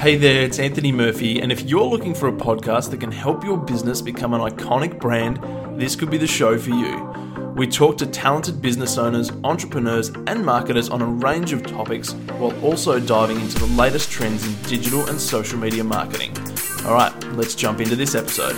Hey there, it's Anthony Murphy, and if you're looking for a podcast that can help your business become an iconic brand, this could be the show for you. We talk to talented business owners, entrepreneurs, and marketers on a range of topics while also diving into the latest trends in digital and social media marketing. All right, let's jump into this episode.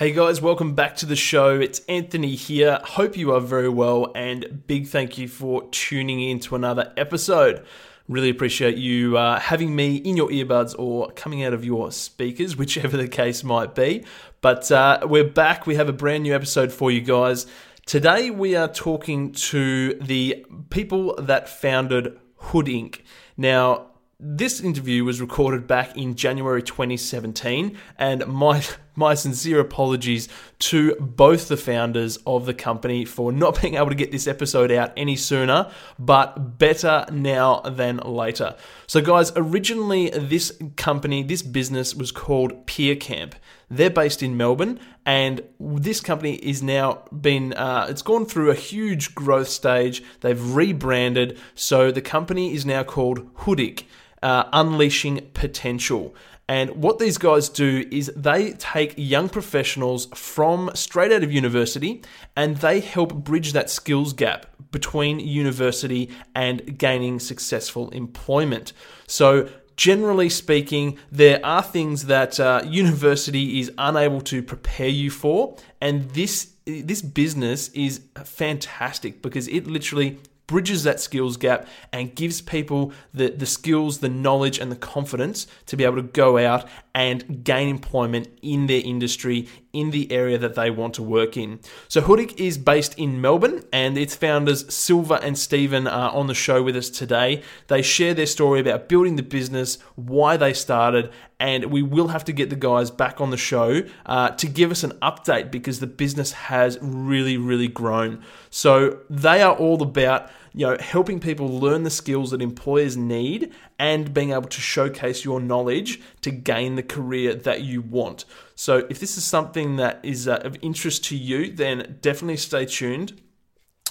Hey guys, welcome back to the show. It's Anthony here. Hope you are very well, and big thank you for tuning in to another episode. Really appreciate you uh, having me in your earbuds or coming out of your speakers, whichever the case might be. But uh, we're back. We have a brand new episode for you guys. Today, we are talking to the people that founded Hoodic. Now, this interview was recorded back in January 2017, and my my sincere apologies to both the founders of the company for not being able to get this episode out any sooner, but better now than later. So, guys, originally this company, this business was called PeerCamp. They're based in Melbourne, and this company is now been uh, it's gone through a huge growth stage. They've rebranded, so the company is now called Hoodic uh, Unleashing Potential. And what these guys do is they take young professionals from straight out of university and they help bridge that skills gap between university and gaining successful employment. So, generally speaking, there are things that uh, university is unable to prepare you for, and this this business is fantastic because it literally bridges that skills gap and gives people the, the skills, the knowledge, and the confidence to be able to go out and gain employment in their industry, in the area that they want to work in. So, Hoodic is based in Melbourne, and its founders, Silva and Stephen, are on the show with us today. They share their story about building the business, why they started, and we will have to get the guys back on the show uh, to give us an update because the business has really, really grown. So, they are all about you know, helping people learn the skills that employers need and being able to showcase your knowledge to gain the career that you want. So, if this is something that is uh, of interest to you, then definitely stay tuned.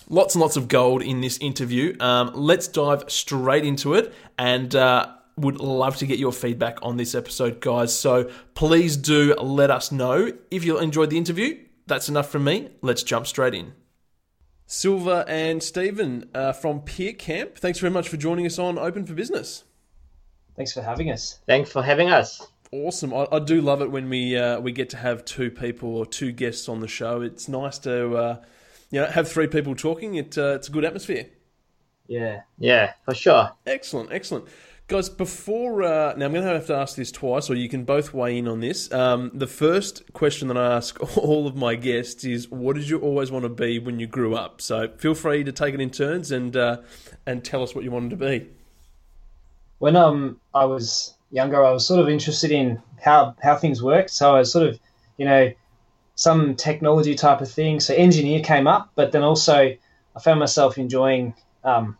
Lots and lots of gold in this interview. Um, let's dive straight into it and uh, would love to get your feedback on this episode, guys. So please do let us know if you enjoyed the interview. That's enough from me. Let's jump straight in. Silva and Stephen uh, from PeerCamp, thanks very much for joining us on Open for Business. Thanks for having us. Thanks for having us. Awesome. I, I do love it when we uh, we get to have two people or two guests on the show. It's nice to uh, you know have three people talking. It, uh, it's a good atmosphere. Yeah. Yeah, for sure. Excellent, excellent. Guys, before uh, now, I'm going to have to ask this twice, or you can both weigh in on this. Um, the first question that I ask all of my guests is, "What did you always want to be when you grew up?" So feel free to take it in turns and uh, and tell us what you wanted to be. When um I was younger, I was sort of interested in how how things work. So I was sort of, you know, some technology type of thing. So engineer came up, but then also I found myself enjoying um,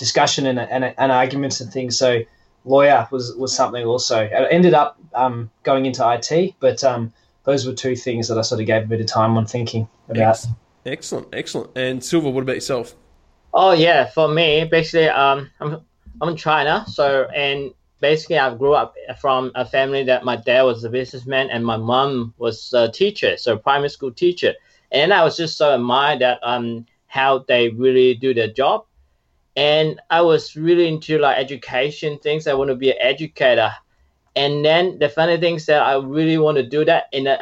discussion and, and, and arguments and things. So lawyer was, was something also. I ended up um, going into IT, but um, those were two things that I sort of gave a bit of time on thinking about. Excellent, excellent. And Silva, what about yourself? Oh yeah, for me, basically, um, I'm I'm in China, so and basically I grew up from a family that my dad was a businessman and my mom was a teacher, so primary school teacher, and I was just so admired that um how they really do their job and I was really into like education things. I want to be an educator, and then the funny thing is that I really want to do that in a,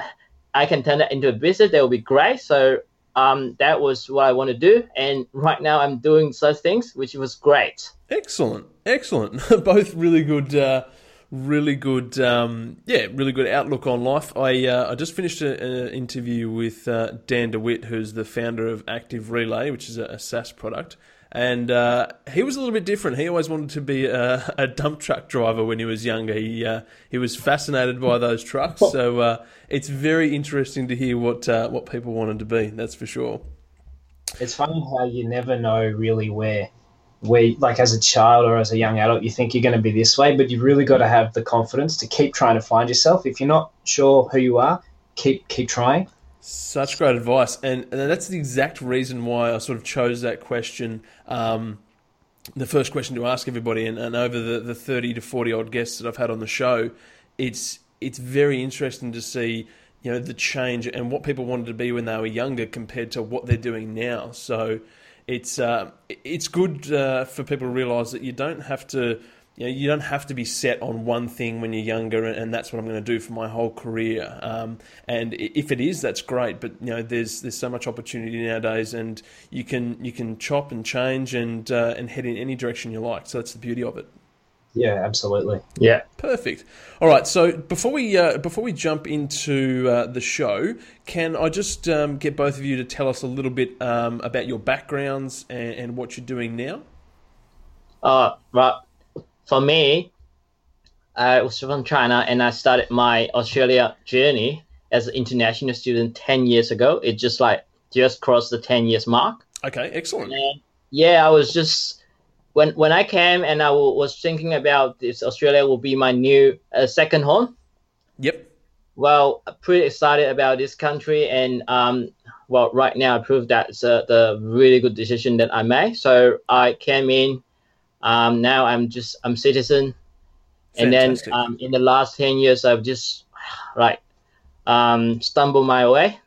I can turn that into a business. That would be great. So um, that was what I want to do, and right now I'm doing such things, which was great. Excellent, excellent. Both really good. Uh really good, um, yeah, really good outlook on life. I uh, I just finished an interview with uh, Dan DeWitt, who's the founder of Active Relay, which is a, a SaaS product, and uh, he was a little bit different. He always wanted to be a, a dump truck driver when he was younger. He uh, he was fascinated by those trucks. So uh, it's very interesting to hear what uh, what people wanted to be. That's for sure. It's funny how you never know really where where like as a child or as a young adult you think you're going to be this way, but you've really got to have the confidence to keep trying to find yourself. If you're not sure who you are, keep keep trying. Such great advice, and, and that's the exact reason why I sort of chose that question. Um, the first question to ask everybody, and, and over the, the thirty to forty odd guests that I've had on the show, it's it's very interesting to see you know the change and what people wanted to be when they were younger compared to what they're doing now. So it's uh, it's good uh, for people to realise that you don't have to you know, you don't have to be set on one thing when you're younger, and that's what I'm going to do for my whole career. Um, and if it is, that's great. But you know, there's there's so much opportunity nowadays, and you can you can chop and change and uh, and head in any direction you like. So that's the beauty of it. Yeah, absolutely. Yeah, perfect. All right. So before we uh, before we jump into uh, the show, can I just um, get both of you to tell us a little bit um, about your backgrounds and, and, what you're doing now? Uh, right for me, I was from China and I started my Australia journey as an international student 10 years ago. It just like just crossed the 10 years mark. Okay, excellent. And yeah, I was just when when I came and I was thinking about this Australia will be my new uh, second home. Yep. Well, pretty excited about this country and um, well, right now I proved that's a, the really good decision that I made. So I came in um, now I'm just I'm citizen, and then um, in the last ten years I've just like um, stumbled my way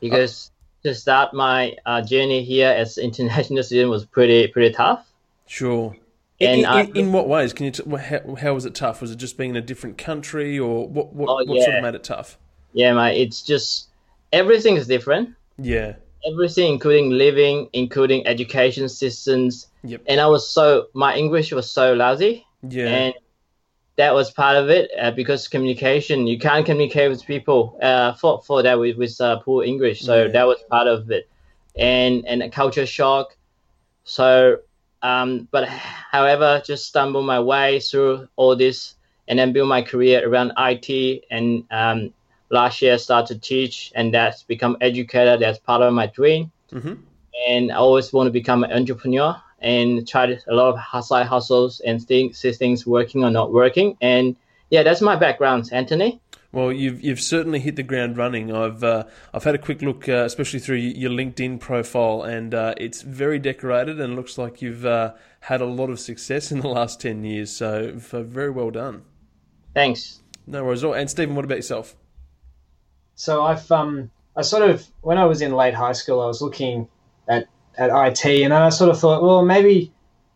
because oh. to start my uh, journey here as international student was pretty pretty tough. Sure. In, in, I, in, what ways can you? T- how, how, was it tough? Was it just being in a different country, or what? What, oh, what yeah. sort of made it tough? Yeah, mate. It's just everything is different. Yeah everything, including living, including education systems. Yep. And I was so my English was so lousy. Yeah. And that was part of it uh, because communication you can't communicate with people uh, for for that with, with uh, poor English. So yeah. that was part of it, and and a culture shock. So, um, but however, just stumble my way through all this and then build my career around IT and um, last year I started to teach and that's become educator. That's part of my dream. Mm-hmm. And I always want to become an entrepreneur and tried a lot of side hustles and things, see things working or not working. And yeah, that's my background, Anthony. Well, you've you've certainly hit the ground running. I've uh, I've had a quick look, uh, especially through your LinkedIn profile, and uh, it's very decorated and looks like you've uh, had a lot of success in the last ten years. So, very well done. Thanks. No worries at all. And Stephen, what about yourself? So I've um I sort of when I was in late high school, I was looking at at IT, and I sort of thought, well, maybe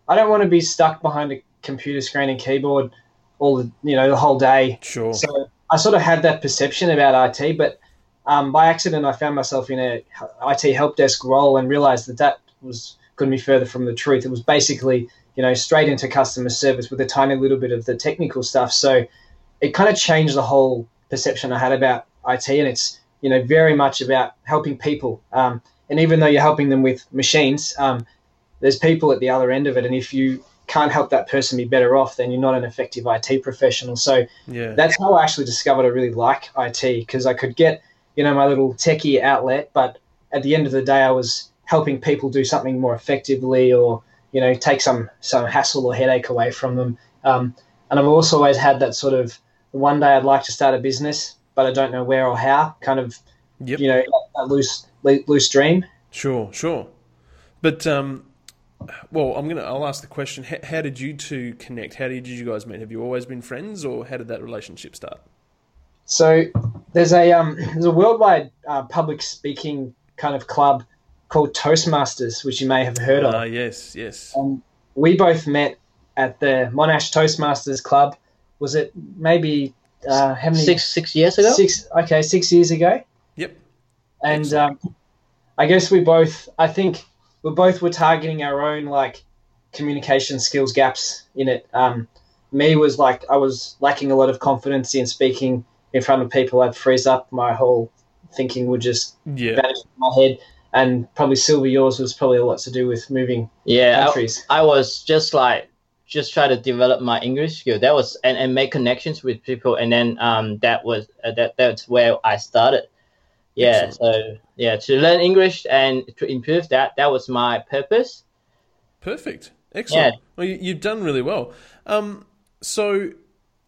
I don't want to be stuck behind a computer screen and keyboard all the you know the whole day. Sure. So I sort of had that perception about IT, but um, by accident, I found myself in a IT help desk role and realized that that was couldn't be further from the truth. It was basically you know straight into customer service with a tiny little bit of the technical stuff. So it kind of changed the whole perception I had about IT, and it's you know very much about helping people. Um, and even though you're helping them with machines, um, there's people at the other end of it, and if you can't help that person be better off, then you're not an effective IT professional. So yeah. that's how I actually discovered I really like IT because I could get you know my little techie outlet, but at the end of the day, I was helping people do something more effectively, or you know take some some hassle or headache away from them. Um, and I've also always had that sort of one day I'd like to start a business but I don't know where or how. Kind of, yep. you know, a loose loose dream. Sure, sure. But um, well, I'm gonna. I'll ask the question. How, how, did you two connect? How did you guys meet? Have you always been friends, or how did that relationship start? So there's a um, there's a worldwide uh, public speaking kind of club called Toastmasters, which you may have heard of. Ah, uh, yes, yes. Um, we both met at the Monash Toastmasters Club. Was it maybe uh, how many? Six six years ago. Six. Okay, six years ago. Yep. And um, I guess we both. I think we both were targeting our own like communication skills gaps in it. Um, me was like I was lacking a lot of confidence in speaking in front of people. I'd freeze up. My whole thinking would just yeah. vanish in my head. And probably Silva, yours was probably a lot to do with moving yeah, countries. I, I was just like just try to develop my English skill. That was and, and make connections with people, and then um, that was uh, that that's where I started. Yeah, Excellent. so yeah, to learn English and to improve that, that was my purpose. Perfect. Excellent. Yeah. Well, you, have done really well. Um, so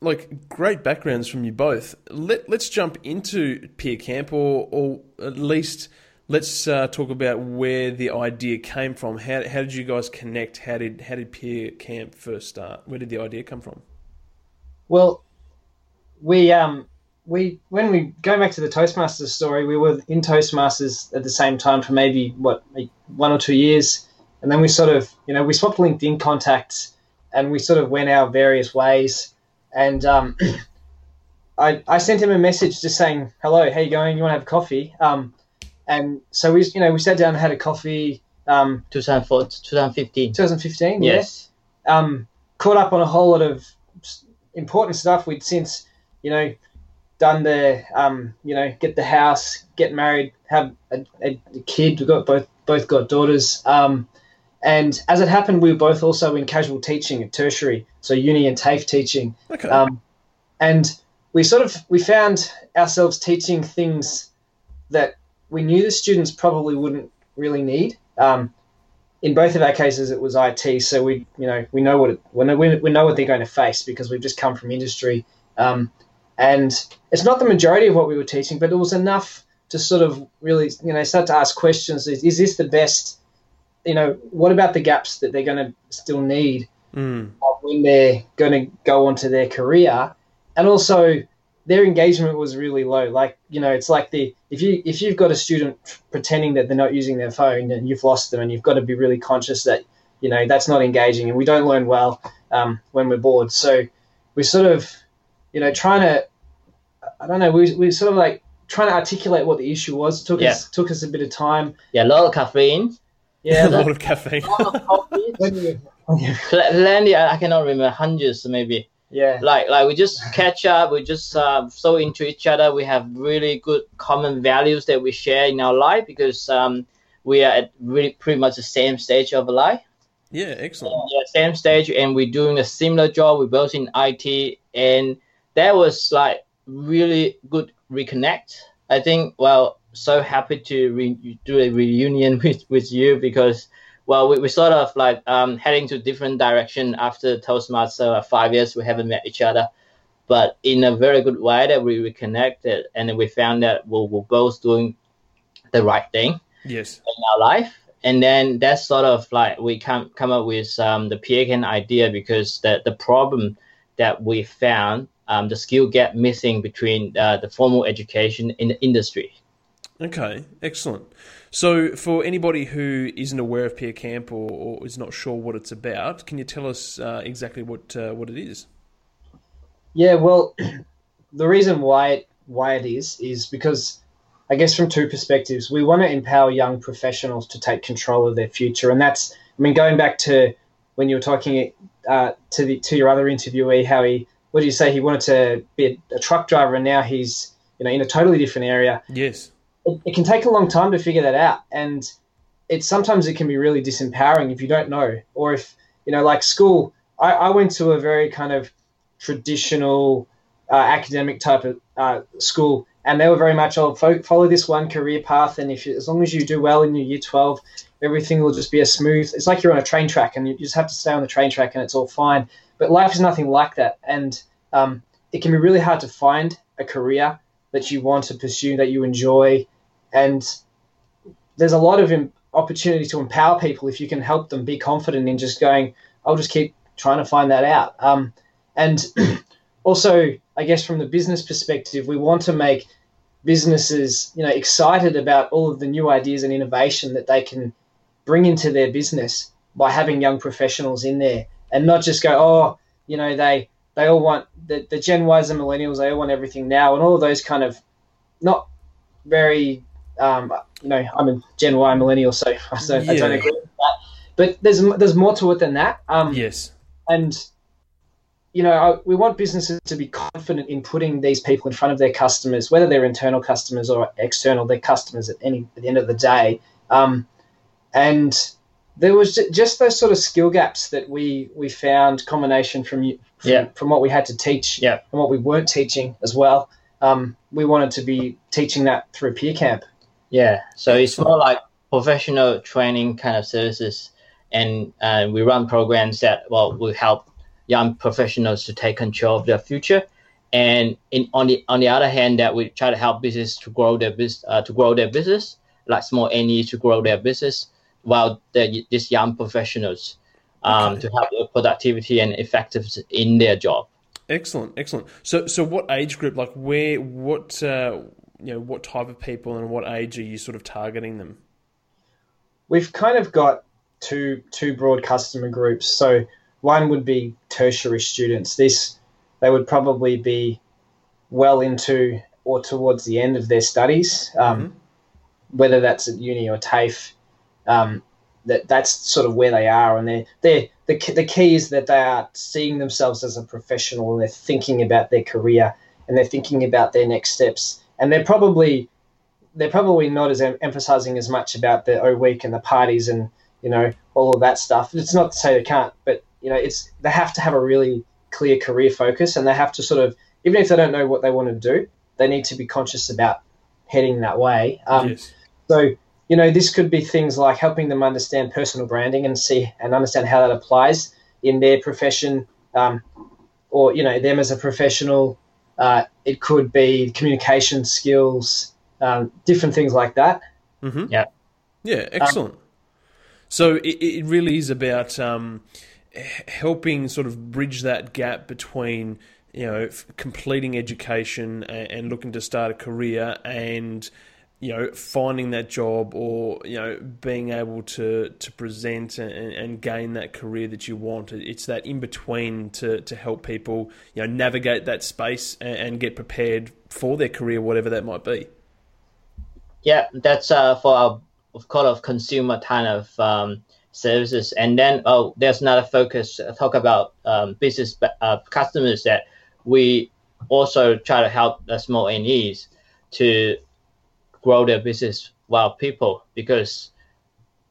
like great backgrounds from you both. Let let's jump into peer camp, or or at least let's uh, talk about where the idea came from. How how did you guys connect? How did how did peer camp first start? Where did the idea come from? Well, we um we when we go back to the Toastmasters story, we were in Toastmasters at the same time for maybe what like one or two years, and then we sort of you know we swapped LinkedIn contacts, and we sort of went our various ways, and um, I I sent him a message just saying hello, how you going? You want to have coffee? Um, and so we you know we sat down and had a coffee. Um, 2014, 2015. 2015. Yes. Yeah. Um, caught up on a whole lot of important stuff. We'd since you know done the um, you know get the house, get married, have a, a, a kid. We've got both both got daughters. Um, and as it happened, we were both also in casual teaching at tertiary, so uni and TAFE teaching. Okay. Um, and we sort of we found ourselves teaching things that we knew the students probably wouldn't really need. Um, in both of our cases, it was IT, so we you know we know what it, we know, we know what they're going to face because we've just come from industry. Um, and it's not the majority of what we were teaching, but it was enough to sort of really, you know, start to ask questions. Is, is this the best? You know, what about the gaps that they're going to still need Mm. when they're going to go on to their career? And also, their engagement was really low. Like, you know, it's like the if you if you've got a student pretending that they're not using their phone, and you've lost them, and you've got to be really conscious that you know that's not engaging, and we don't learn well um, when we're bored. So we sort of you know, trying to, I don't know, we we sort of like trying to articulate what the issue was. It took Yeah. us took us a bit of time. Yeah, a lot of caffeine. Yeah, a lot of caffeine. A lot of coffee. when you- when you- Plenty, I I cannot remember, hundreds maybe. yeah, Like, like we just catch up. We just uh, so into each other. We have really good common values that we share in our life because um, we are at really pretty much the same stage of life. Yeah, excellent. yeah, same stage and we're doing a similar job. We're both in IT and that was like really good reconnect. I think, well, so happy to re- do a reunion with, with you because, well, we, we sort of like um, heading to different direction after Toastmaster uh, five years. We haven't met each other, but in a very good way that we reconnected and we found that we're, we're both doing the right thing Yes. in our life and then that's sort of like we come come up with um, the Peer Camp idea because the the problem that we found um, the skill gap missing between uh, the formal education in the industry. Okay, excellent. So, for anybody who isn't aware of Peer Camp or, or is not sure what it's about, can you tell us uh, exactly what uh, what it is? yeah. Well, the reason why it, why it is is because I guess from two perspectives, we want to empower young professionals to take control of their future, and that's I mean going back to when you were talking uh, to the to your other interviewee, how he what did you say he wanted to be a, a truck driver, and now he's you know in a totally different area. Yes. it, it can take a long time to figure that out and it sometimes it can be really disempowering if you don't know or if you know like school i, I went to a very kind of traditional uh, academic type of uh, school and they were very much oh fo- follow this one career path and if you, as long as you do well in your year 12 everything will just be a smooth it's like you're on a train track and you just have to stay on the train track and it's all fine but life is nothing like that. And um, it can be really hard to find a career that you want to pursue that you enjoy. And there's a lot of em- opportunity to empower people if you can help them be confident in just going i'll just keep trying to find that out. Um, and also i guess from the business perspective we want to make businesses you know excited about all of the new ideas and innovation that they can bring into their business by having young professionals in there and not just go oh you know they they all want the, the gen ys and millennials they all want everything now and all of those kind of not very um, you know, I'm a Gen Y millennial, so I don't, I don't agree with that. But there's there's more to it than that. Um, Yes. And you know, I, we want businesses to be confident in putting these people in front of their customers, whether they're internal customers or external. They're customers at any at the end of the day. Um, and there was just those sort of skill gaps that we we found combination from you from, Yeah. from what we had to teach Yeah. and what we weren't teaching as well. Um, we wanted to be teaching that through peer camp. Yeah, so it's more like professional training kind of services, and uh, we run programs that well will help young professionals to take control of their future. And in, on the on the other hand, that we try to help business to grow their business uh, to grow their business, like small SMEs to grow their business, while these young professionals um, okay. to have the productivity and effectiveness in their job. Excellent, excellent. So, so what age group, like where, what, uh, you know, what type of people and what age are you sort of targeting them? We've kind of got two two broad customer groups. So one would be tertiary students. This they would probably be well into or towards the end of their studies, um, mm-hmm. whether that's at uni or TAFE. Um, that that's sort of where they are, and they they the the key is that they are seeing themselves as a professional, and they're thinking about their career, and they're thinking about their next steps, and they're probably they're probably not as em- emphasizing as much about the O week and the parties and you know all of that stuff. It's not to say they can't, but you know it's they have to have a really clear career focus, and they have to sort of even if they don't know what they want to do, they need to be conscious about heading that way. Um, yes. So you know, this could be things like helping them understand personal branding and see and understand how that applies in their profession, um, or you know, them as a professional. Uh, it could be communication skills, um, different things like that. Mm-hmm. Yeah, yeah, excellent. Um, so it, it really is about um, helping sort of bridge that gap between you know completing education and, and looking to start a career and you know, finding that job or you know being able to to present and, and gain that career that you want. It's that in between to to help people you know navigate that space and, and get prepared for their career, whatever that might be. Yeah, that's uh, for our of course of consumer kind of um, services, and then oh, there's another focus. Uh, talk about um, business uh, customers that we also try to help the small SMEs to grow their business while people because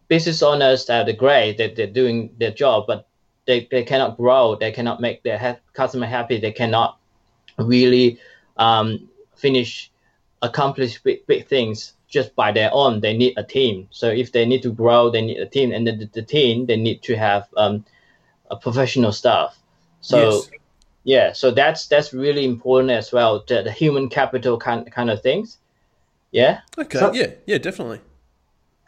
business owners are the great that they're doing their job, but they, they cannot grow, they cannot make their ha- customer happy, they cannot really um, finish, accomplish big, big things just by their own. They need a team. So if they need to grow, they need a team, and the, the team they need to have um, a professional staff. So. Yes. Yeah, so that's that's really important as well. The, the human capital kind kind of things yeah. Okay. So, yeah. Yeah. Definitely.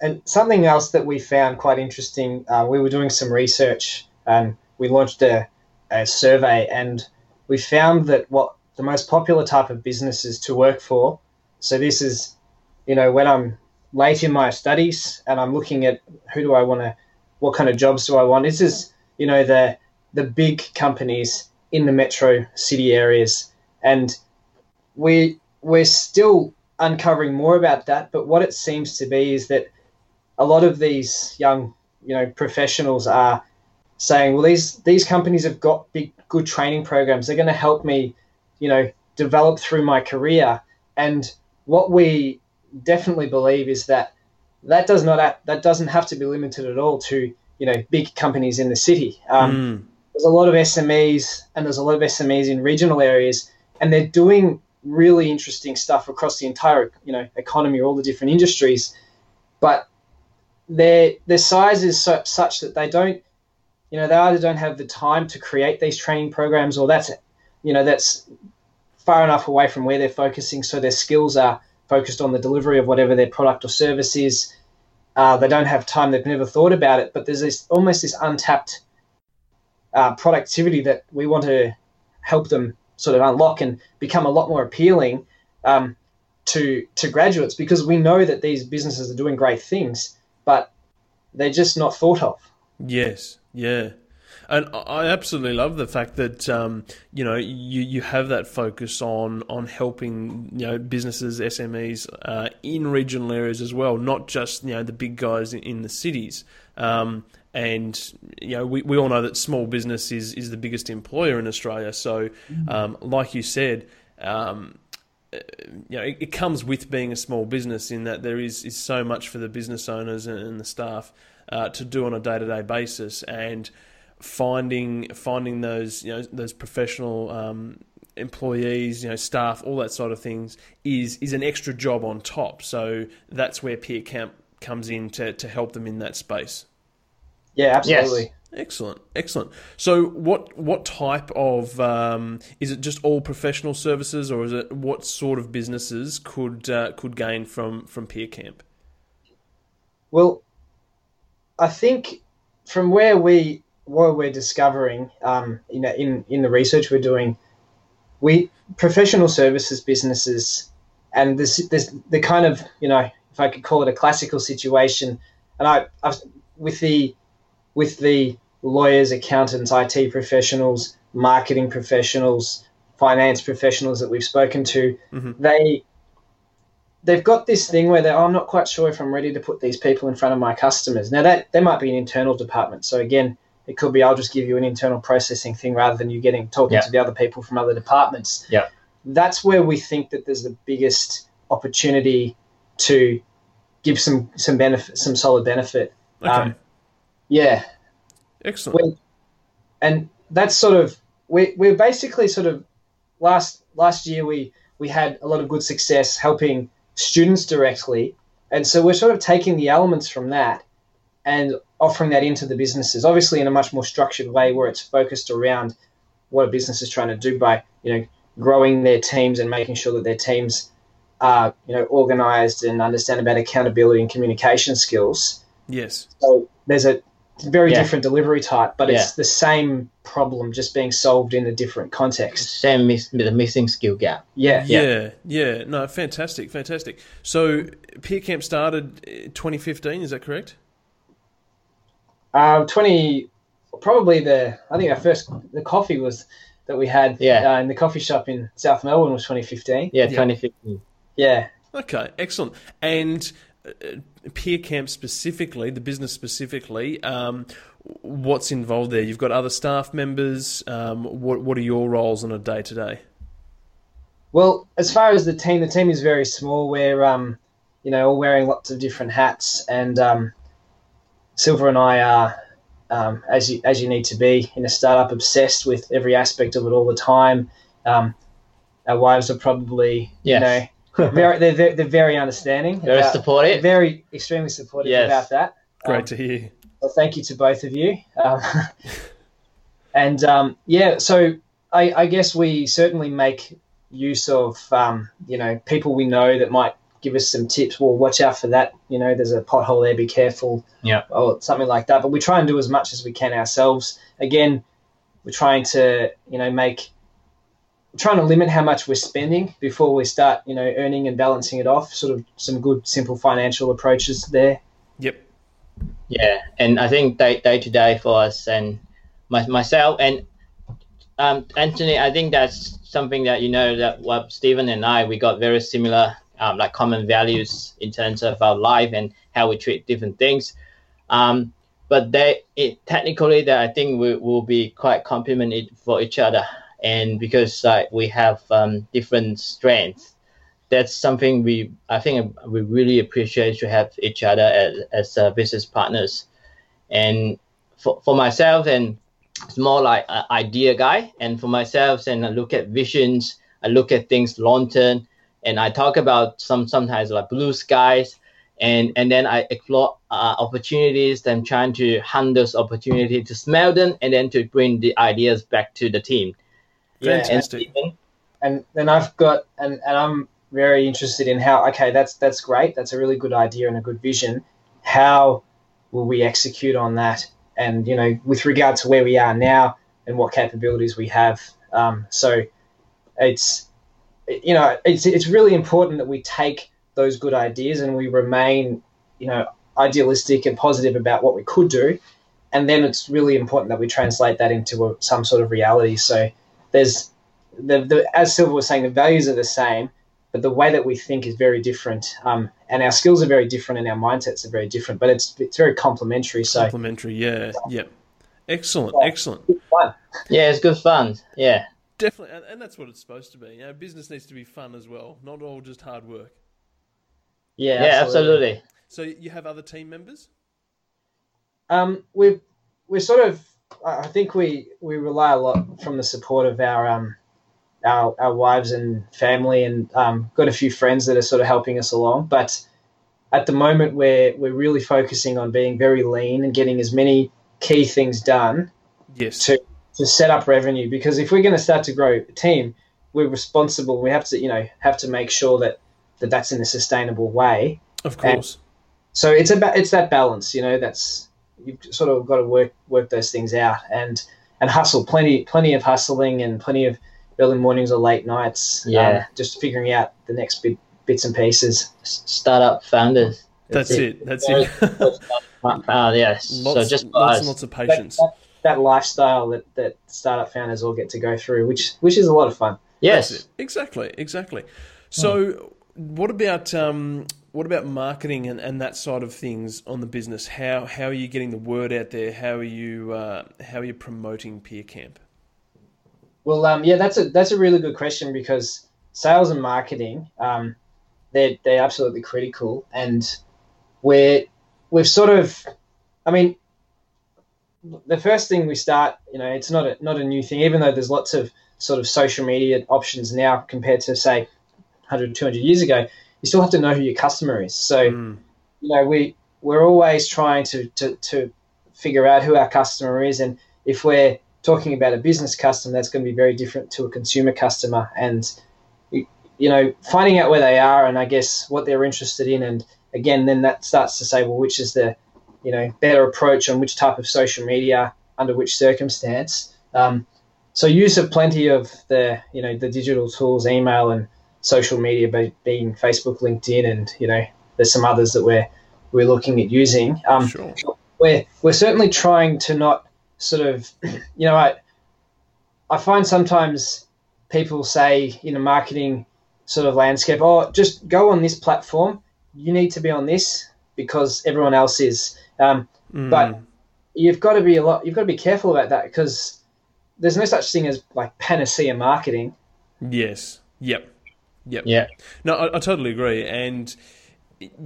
And something else that we found quite interesting. Uh, we were doing some research and we launched a, a survey, and we found that what the most popular type of businesses to work for. So this is, you know, when I'm late in my studies and I'm looking at who do I want to, what kind of jobs do I want. This is, you know, the the big companies in the metro city areas, and we we're still uncovering more about that. But what it seems to be is that a lot of these young, you know, professionals are saying, well, these these companies have got big, good training programs. They're going to help me, you know, develop through my career. And what we definitely believe is that that does not that doesn't have to be limited at all to you know big companies in the city. Um, mm. There's a lot of SMEs and there's a lot of SMEs in regional areas, and they're doing really interesting stuff across the entire you know economy, all the different industries, but their their size is so, such that they don't you know they either don't have the time to create these training programs or that's you know that's far enough away from where they're focusing. So their skills are focused on the delivery of whatever their product or service is. Uh, they don't have time. They've never thought about it but there's this almost this untapped uh, productivity that we want to help them sort of unlock and become a lot more appealing um, to to graduates because we know that these businesses are doing great things, but they're just not thought of. Yes, yeah. And I absolutely love the fact that um, you know you, you have that focus on on helping you know businesses SMEs uh, in regional areas as well, not just you know the big guys in, in the cities. Um, and you know we, we all know that small business is is the biggest employer in Australia. So, mm-hmm. um, like you said, um, you know it, it, comes with being a small business in that there is is so much for the business owners and, and the staff uh, to do on a day to day basis, and finding finding those you know those professional um, employees, you know, staff, all that sort of things is is an extra job on top. So that's where Peer Camp comes in to, to help them in that space. Yeah, absolutely. Excellent, excellent. So, what what type of um, is it? Just all professional services, or is it what sort of businesses could uh, could gain from from Peer Camp? Well, I think from where we what we're discovering, um, you know, in in the research we're doing, we professional services businesses, and this this the kind of you know if I could call it a classical situation, and I I've, with the with the lawyers, accountants, IT professionals, marketing professionals, finance professionals that we've spoken to, mm-hmm. they they've got this thing where they're, oh, I'm not quite sure if I'm ready to put these people in front of my customers. Now that there might be an internal department. So again, it could be I'll just give you an internal processing thing rather than you getting talking yeah. to the other people from other departments. Yeah. That's where we think that there's the biggest opportunity to give some some benefit, some solid benefit. Okay. Um, yeah. Excellent. And that's sort of we we're basically sort of last last year we we had a lot of good success helping students directly, and so we're sort of taking the elements from that and offering that into the businesses, obviously in a much more structured way where it's focused around what a business is trying to do by you know growing their teams and making sure that their teams are you know organized and understand about accountability and communication skills. Yes. So there's a very yeah. different delivery type, but yeah. it's the same problem just being solved in a different context. Same miss, the missing skill gap. Yeah. yeah, yeah, No, fantastic, fantastic. So Peer Camp started eh, 2015. Is that correct? Um, 20, probably the I think our first the coffee was that we had yeah. Uh, in the coffee shop in South Melbourne was 2015. Yeah, 2015. Yeah. Okay, excellent. And uh, Peer Camp specifically, the business specifically, um, what's involved there? You've got other staff members. Um, what what are your roles on a day to day? Well, as far as the team, the team is very small. We're um, you know all wearing lots of different hats, and um, Silva and I are. Um, as you as you need to be in a startup, obsessed with every aspect of it all the time. Um, our wives are probably you know very, they're, they're, they're, very understanding. Very about, supportive. Very extremely supportive yes. about that. Great um, to hear. Well, thank you to both of you. Um, and um, yeah, so I, I, guess we certainly make use of um, you know people we know that might give us some tips. Well, watch out for that. You know, there's a pothole there. Be careful. Yeah. Or something like that. But we try and do as much as we can ourselves. Again, we're trying to you know make trying to limit how much we're spending before we start, you know, earning and balancing it off. Sort of some good, simple financial approaches there. Yep. Yeah, and I think day day to day for us and my, myself and um, Anthony, I think that's something that you know that what Stephen and I we got very similar um, like common values in terms of our life and how we treat different things. Um, but they it, technically that I think we will be quite complemented for each other. And because uh, we have um, different strengths that's something we i think we really appreciate to have each other as, as uh, business partners. And for, for myself and it's more like an idea guy. And for myself and i look at visions i look at things long term and i talk about some sometimes like blue skies and and then i explore uh, opportunities i'm trying to hunt those opportunities to smell them and then to bring the ideas back to the team. Fantastic. And, and then I've got and, and I'm very interested in how okay that's that's great. That's a really good idea and a good vision. How will we execute on that? And you know with regard to where we are now and what capabilities we have um, so it's you know it's it's really important that we take those good ideas and we remain you know idealistic and positive about what we could do and then it's really important that we translate that into a, some sort of reality so there's the, the as Silva was saying, the values are the same, but the way that we think is very different. Um, and our skills are very different, and our mindsets are very different. But it's it's very complementary. So complementary, yeah, yeah. Excellent, yeah, excellent. Yeah, it's good fun. Yeah, definitely, and, and, that's what it's supposed to be. You know, business needs to be fun as well, not all just hard work. Yeah, yeah, absolutely. absolutely. So you have other team members? Um, we've we're sort of I think we we rely a lot from the support of our um our, our wives and family and um, got a few friends that are sort of helping us along. But at the moment, we're we're really focusing on being very lean and getting as many key things done Yes. to to set up revenue because if we're going to start to grow a team, we're responsible. We have to, you know, have to make sure that, that that's in a sustainable way. Of course. So it's about it's that balance, you know. That's you've sort of got to work work those things out and and hustle. Plenty plenty of hustling and plenty of early mornings or late nights. um, Yeah. just figuring out the next bit, bits and pieces. S- Startup founders. That's it. That's it. Uh, yes. lots, so just lots guys. and lots of patience. that, that lifestyle that, that startup founders all get to go through, which which is a lot of fun. yes. Exactly. Exactly. So, what about um, what about marketing and, and that side of things on the business? How how are you getting the word out there? How are you uh, how are you promoting Peer Camp? Well, um, yeah, that's a that's a really good question because sales and marketing, um, they're they're absolutely critical, and we're we've sort of, I mean, the first thing we start, you know, it's not a not a new thing, even though there's lots of sort of social media options now compared to say 100, 200 years ago. You still have to know who your customer is. So Mm, you know, we we're always trying to, to, to figure out who our customer is, and if we're talking about a business customer, that's going to be very different to a consumer customer, and you, you know, finding out where they are and I guess what they're interested in, and again, then that starts to say, well, which is the you know better approach on which type of social media under which circumstance. Um, so use of plenty of the you know the digital tools, email and social media, be- being Facebook, LinkedIn, and you know there's some others that we're we're looking at using. Um, sure. we're we're certainly trying to not sort of, you know, I I find sometimes people say in a marketing sort of landscape, oh, just go on this platform. You need to be on this because everyone else is. Um, Mm, but- you've got to be a lot. You've got to be careful about that because there's no such thing as like panacea marketing. yes. Yep. Yep. Yeah. No, I, I totally agree. And,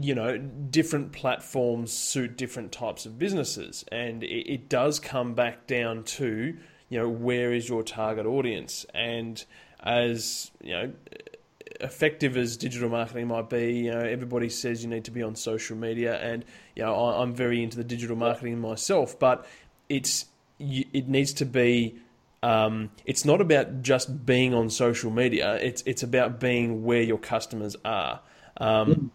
you know, different platforms suit different types of businesses. And it, it does come back down to, you know, where is your target audience? And as, you know, effective as digital marketing might be, you know, everybody says you need to be on social media. And, you know, I, I'm very into the digital marketing myself, but it's, it needs to be um, it's not about just being on social media. It's it's about being where your customers are. Um,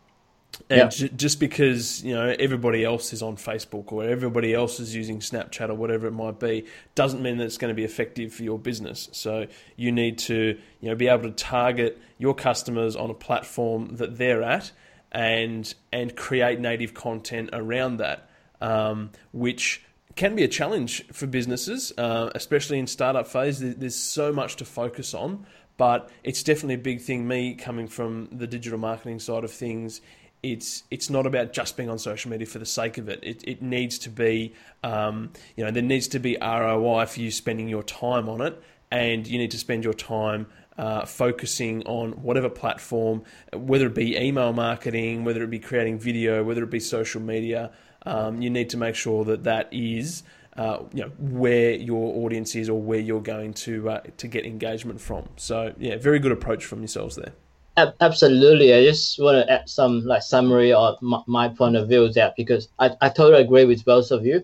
and Yeah. ju- just because you know everybody else is on Facebook or everybody else is using Snapchat or whatever it might be, doesn't mean that it's going to be effective for your business. So you need to you know be able to target your customers on a platform that they're at, and and create native content around that, um, which can be a challenge for businesses, uh, especially in startup phase. There's so much to focus on, but it's definitely a big thing. Me coming from the digital marketing side of things, it's it's not about just being on social media for the sake of it. It, it needs to be, um, you know, there needs to be ROI for you spending your time on it, and you need to spend your time uh, focusing on whatever platform, whether it be email marketing, whether it be creating video, whether it be social media. Um, you need to make sure that that is, uh, you know, where your audience is or where you're going to uh, to get engagement from. So yeah, very good approach from yourselves there. Ab- Absolutely. I just want to add some like summary of my, my point of view there because I, I totally agree with both of you.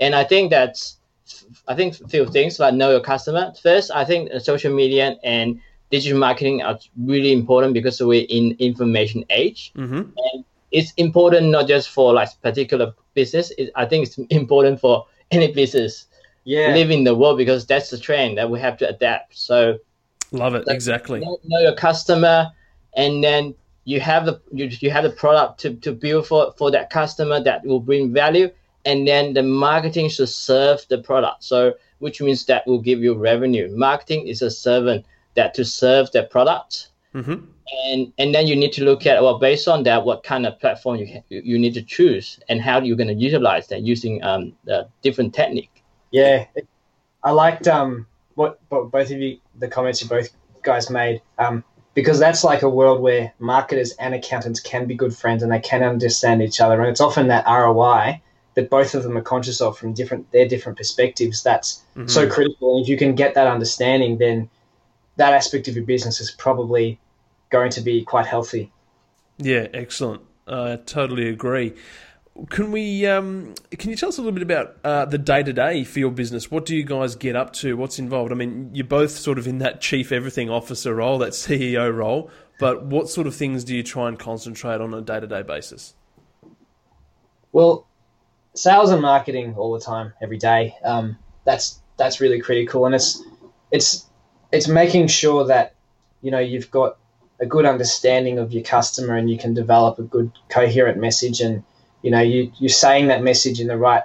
And I think that's, I think a few things like know your customer. First, I think social media and digital marketing are really important because we're in information age. Mm-hmm. It's important not just for like particular business. It, I think it's important for any business Yeah, live in the world because that's the trend that we have to adapt. So Love it Like- exactly. know, know your customer and then you have the you, you have the product to, to build for, for that customer that will bring value. And then the marketing should serve the product. So which means that will give you revenue. Marketing is a servant that to serve the product. Mm-hmm. and and then you need to look at well based on that what kind of platform you you you need to choose and how you're going to utilize that using um the different technique. Yeah, I liked um what, what both of you the comments you both guys made. Um because that's like a world where marketers and accountants can be good friends and they can understand each other and it's often that ROI that both of them are conscious of from different their different perspectives that's Mm-hmm. so critical and if you can get that understanding then that aspect of your business is probably going to be quite healthy. Yeah, excellent. I totally agree. Can we? Um, can you tell us a little bit about uh, the day to day for your business? What do you guys get up to? What's involved? I mean, you're both sort of in that chief everything officer role, that CEO role. But what sort of things do you try and concentrate on a day to day basis? Well, sales and marketing all the time, every day. Um, that's that's really critical, and it's it's it's making sure that you know you've got a good understanding of your customer and you can develop a good coherent message and you know you you're saying that message in the right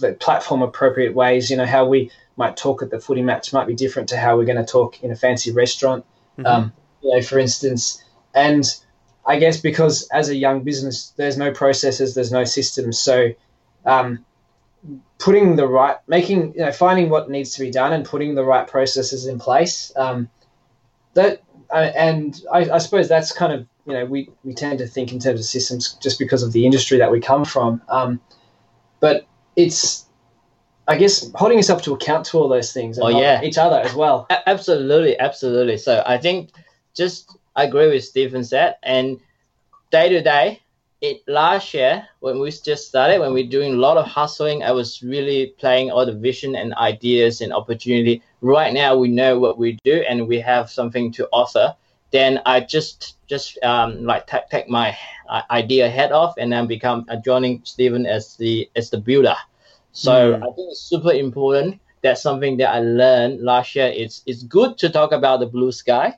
the platform appropriate ways. You know how we might talk at the footy match might be different to how we're going to talk in a fancy restaurant. Mm-hmm. um, you know for instance and i guess because as a young business there's no processes there's no systems. So um, putting the right making you know finding what needs to be done and putting the right processes in place um, that uh, and I, I, suppose that's kind of you know we, we tend to think in terms of systems just because of the industry that we come from. Um, but it's I guess holding yourself to account to all those things and oh, yeah. each other as well. A- absolutely absolutely. So I think just I agree with Stephen said and day to day it last year when we just started when we are doing a lot of hustling i was really playing all the vision and ideas and opportunity. Right now we know what we do and we have something to offer. Then i just just um, like take, take my uh, idea head off and then become uh, joining stephen as the as the builder so mm. i think it's super important that's something that i learned last year it's it's good to talk about the blue sky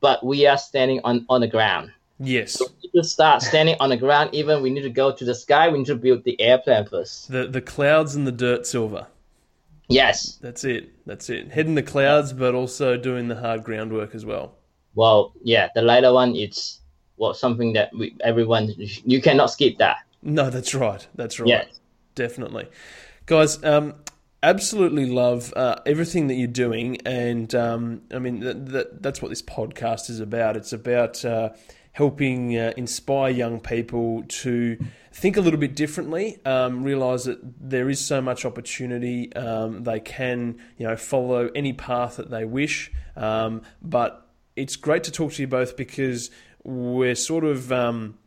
but we are standing on on the ground Yes. So we need to start standing on the ground. Even we need to go to the sky. We need to build the airplane first. The the clouds and the dirt Silva. Yes. That's it. That's it. Heading the clouds, but also doing the hard groundwork as well. Well, yeah, the later one, it's well something that we, everyone you cannot skip that. No, that's right. That's right. Yes. Definitely, guys. Um, absolutely love uh, everything that you're doing, and um, I mean that, that, that's what this podcast is about. It's about. Uh, helping uh, inspire young people to think a little bit differently, um, realize that there is so much opportunity. Um, they can, you know, follow any path that they wish. Um, but it's great to talk to you both because we're sort of um,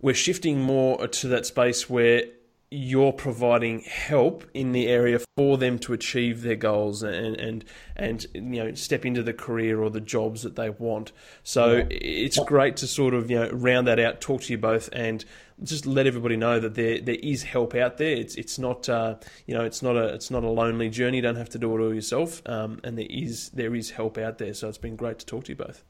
we're shifting more to that space where you're providing help in the area for them to achieve their goals and and and you know step into the career or the jobs that they want. So yeah. it's great to sort of you know round that out, talk to you both, and just let everybody know that there there is help out there. It's it's not uh, you know it's not a it's not a lonely journey. You don't have to do it all yourself, um, and there is there is help out there. So it's been great to talk to you both.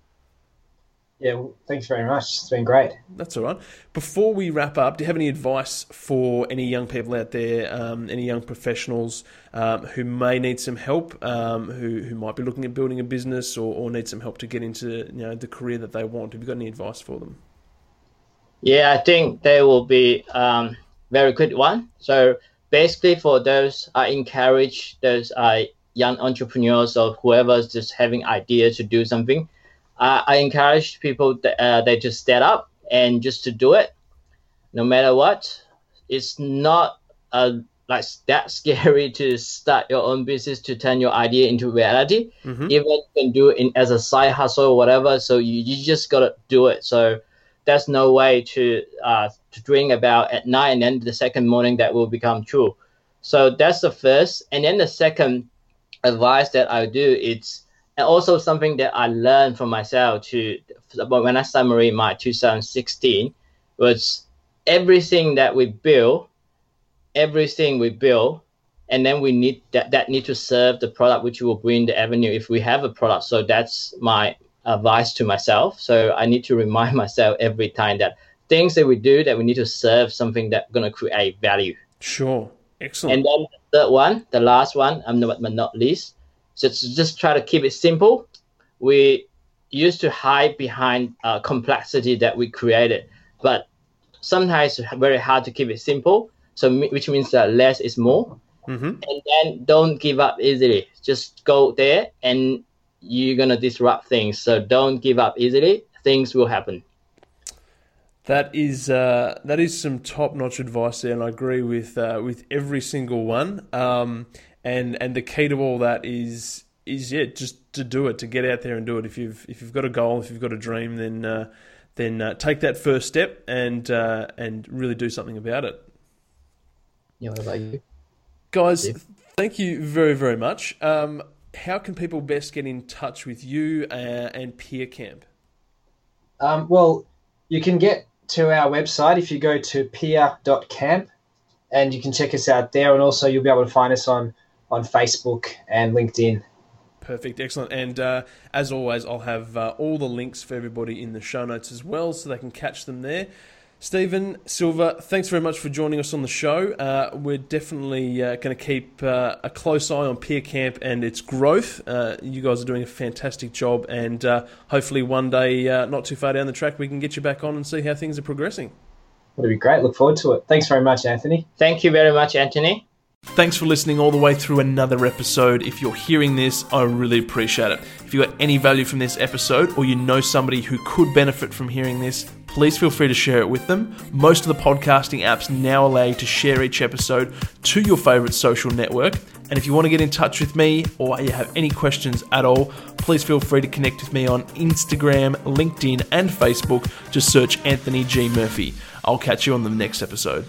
Yeah, well, thanks very much. It's been great. That's all right. Before we wrap up, do you have any advice for any young people out there, um, any young professionals um, who may need some help, um, who who might be looking at building a business or, or need some help to get into you know the career that they want? Have you got any advice for them? Yeah, I think there will be um, very good one. So basically, for those, I encourage those uh, young entrepreneurs or whoever's just having ideas to do something uh, I encourage people that uh, they just step up and just to do it, no matter what. It's not uh, like that scary to start your own business to turn your idea into reality. Mm-hmm. Even you can do it in, as a side hustle or whatever. So you, you just gotta do it. So there's no way to uh, to dream about at night and then the second morning that will become true. So that's the first, and then the second advice that I do it's and also something that I learned from myself to when I summary my 2016 was everything that we build, everything we build, and then we need that that need to serve the product which will bring the avenue if we have a product. So that's my advice to myself. So I need to remind myself every time that things that we do that we need to serve something that's gonna create value. Sure. Excellent. And then the third one, the last one, I'm not but not least, so just try to keep it simple, we used to hide behind uh, complexity that we created, but sometimes it's very hard to keep it simple. So which means that less is more, mm-hmm. and then don't give up easily. Just go there, and you're gonna disrupt things. So don't give up easily. Things will happen. That is uh, that is some top notch advice there, and I agree with uh, with every single one. Um, and and the key to all that is is yeah just to do it to get out there and do it if you've if you've got a goal if you've got a dream then uh, then uh, take that first step and uh, and really do something about it. Yeah, what about you? Guys, thank you very, very much. Um, how can people best get in touch with you uh, and Peer Camp? Um, well, you can get to our website if you go to peer.camp and you can check us out there. And also, you'll be able to find us on, on Facebook and LinkedIn. Perfect, excellent. And uh, as always, I'll have uh, all the links for everybody in the show notes as well so they can catch them there. Stephen Silva, thanks very much for joining us on the show. Uh, we're definitely uh, going to keep uh, a close eye on Peer Camp and its growth. Uh, you guys are doing a fantastic job, and uh, hopefully, one day, uh, not too far down the track, we can get you back on and see how things are progressing. That'd be great. Look forward to it. Thanks very much, Anthony. Thank you very much, Anthony. Thanks for listening all the way through another episode. If you're hearing this, I really appreciate it. If you got any value from this episode or you know somebody who could benefit from hearing this, please feel free to share it with them. Most of the podcasting apps now allow you to share each episode to your favorite social network. And if you want to get in touch with me or you have any questions at all, please feel free to connect with me on Instagram, LinkedIn, and Facebook. Just search Anthony G. Murphy. I'll catch you on the next episode.